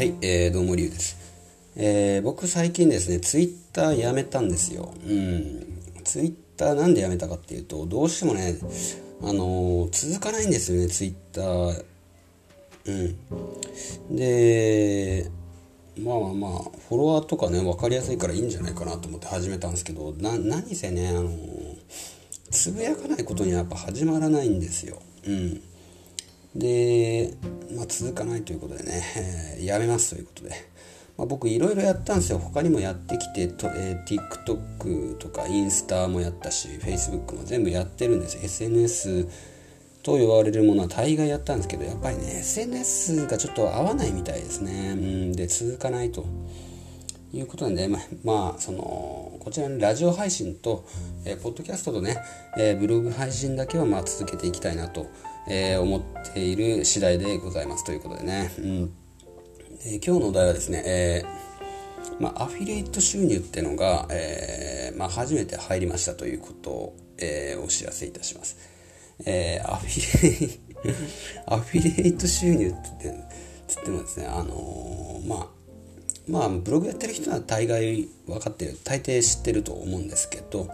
はい、えー、どうもりゅうです。えー、僕最近ですね、ツイッターやめたんですよ。うん。ツイッターなんでやめたかっていうと、どうしてもね、あのー、続かないんですよね、ツイッター。うん。で、まあまあ、フォロワーとかね、分かりやすいからいいんじゃないかなと思って始めたんですけど、な、何せね、あのー、つぶやかないことにはやっぱ始まらないんですよ。うん。で、まあ、続かないということでね、えー、やめますということで、まあ、僕いろいろやったんですよ。他にもやってきてと、えー、TikTok とかインスタもやったし Facebook も全部やってるんです。SNS と言われるものは大概やったんですけどやっぱりね SNS がちょっと合わないみたいですね。うんで続かないということなんで、まあ、まあ、そのこちらのラジオ配信と、えー、ポッドキャストとね、えー、ブログ配信だけはまあ続けていきたいなとえー、思っている次第でございますということでね、うん。え、今日のお題はですね、えー、まあ、アフィリエイト収入ってのが、えまあ、初めて入りましたということを、えお知らせいたします、えアフィリ アフィリエイト収入ってつってもですねあのまあまあブログやってる人は大概分かってる大抵知ってると思うんですけど、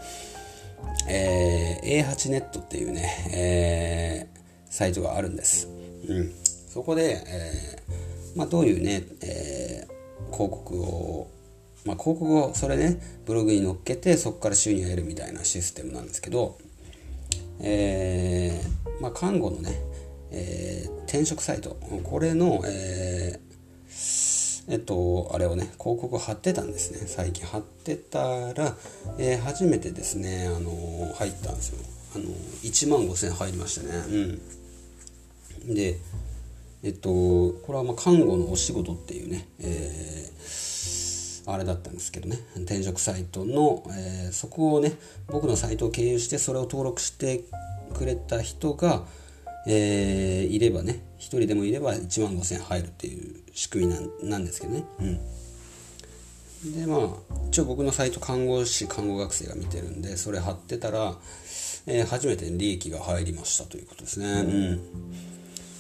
えー、A8 ネットっていうね、えサイトがあるんです。うん、そこで、えー、まあ、どういうね、えー、広告を、まあ、広告をそれねブログに載っけてそこから収入を得るみたいなシステムなんですけど、えー、まあ、看護のね、え転職サイトこれの、ええっと、あれをね、広告貼ってたんですね。最近貼ってたら、え、初めてですね、あの、入ったんですよ。あの、1万5000入りましたね。うん。でえっとこれはま看護のお仕事っていうね、えー、あれだったんですけどね転職サイトの、えー、そこをね僕のサイトを経由してそれを登録してくれた人が、えー、いればね1人でもいれば1万5000入るっていう仕組みなんなんですけどねうんでまあ一応僕のサイト看護師看護学生が見てるんでそれ貼ってたら、えー、初めて利益が入りましたということですね。うん。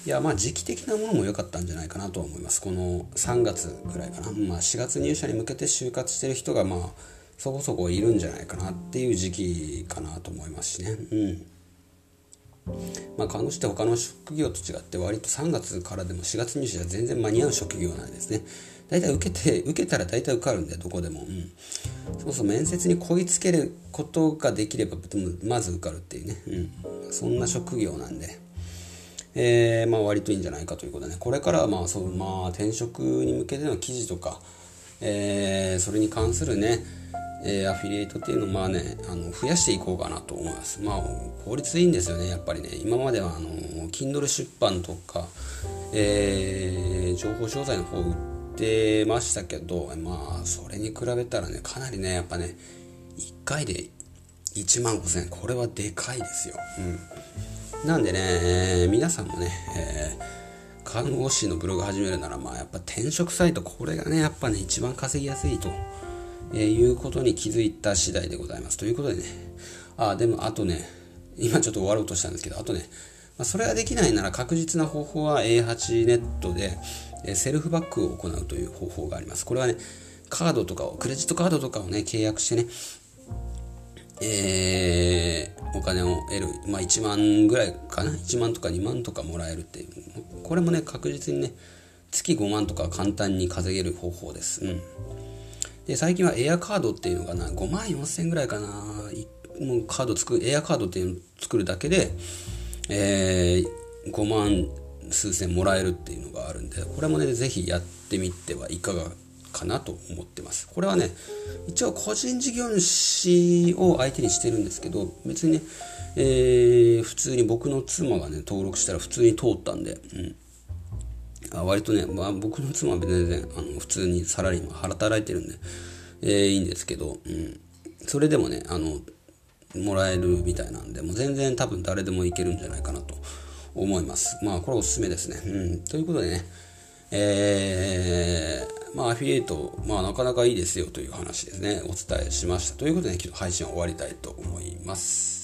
いやまあ時期的なものも良かったんじゃないかなとは思います。この3月ぐらいかな、まあ、4月入社に向けて就活してる人がまあそこそこいるんじゃないかなっていう時期かなと思いますしね。うんまあ看護師って他の職業と違って割と3月からでも4月入社は全然間に合う職業なんですね。大体受けて受けたら大体受かるんでどこでも、うん、そもそも面接にこぎつけることができればまず受かるっていうね、うん、そんな職業なんで。えー、まあ、割といいんじゃないかということでね。これからはまあそう、まあ、転職に向けての記事とか、えー、それに関するね、えー、アフィリエイトっていうのをまあねあの増やしていこうかなと思います。まあ効率いいんですよねやっぱりね。今まではあの Kindle 出版とか、えー、情報商材の方売ってましたけどまあそれに比べたらねかなりねやっぱね1回で1万5000円。これはでかいですよ。うん。なんでね、皆さんもね、えー、看護師のブログ始めるなら、まあやっぱ転職サイト、これがね、やっぱね、一番稼ぎやすいと、えー、いうことに気づいた次第でございます。ということでね、ああ、でもあとね、今ちょっと終わろうとしたんですけど、あとね、まあ、それができないなら確実な方法は A8 ネットで、えー、セルフバックを行うという方法があります。これはね、カードとかを、クレジットカードとかをね、契約してね、えー、お金を得る、まあ、1万ぐらいかな？1万とか2万とかもらえるっていう。これもね確実にね月5万とか簡単に稼げる方法です、うん、で最近はエアカードっていうのがな？5万4千ぐらいかなもうカード作るエアカードっていうのを作るだけで、えー、5万数千もらえるっていうのがあるんでこれもねぜひやってみてはいかがかなと思ってます。これはね、一応個人事業主を相手にしてるんですけど、別にね、えー、普通に僕の妻がね、登録したら普通に通ったんで、うん。あ割とね、まあ、僕の妻は全然あの普通にサラリーマン働いてるんで、えー、いいんですけど、うん。それでもね、あの、もらえるみたいなんで、もう全然多分誰でもいけるんじゃないかなと思います。まあ、これおすすめですね。うん。ということでね、えー、まあ、アフィリエイト、まあ、なかなかいいですよという話ですね、お伝えしました。ということで、ね、配信を終わりたいと思います。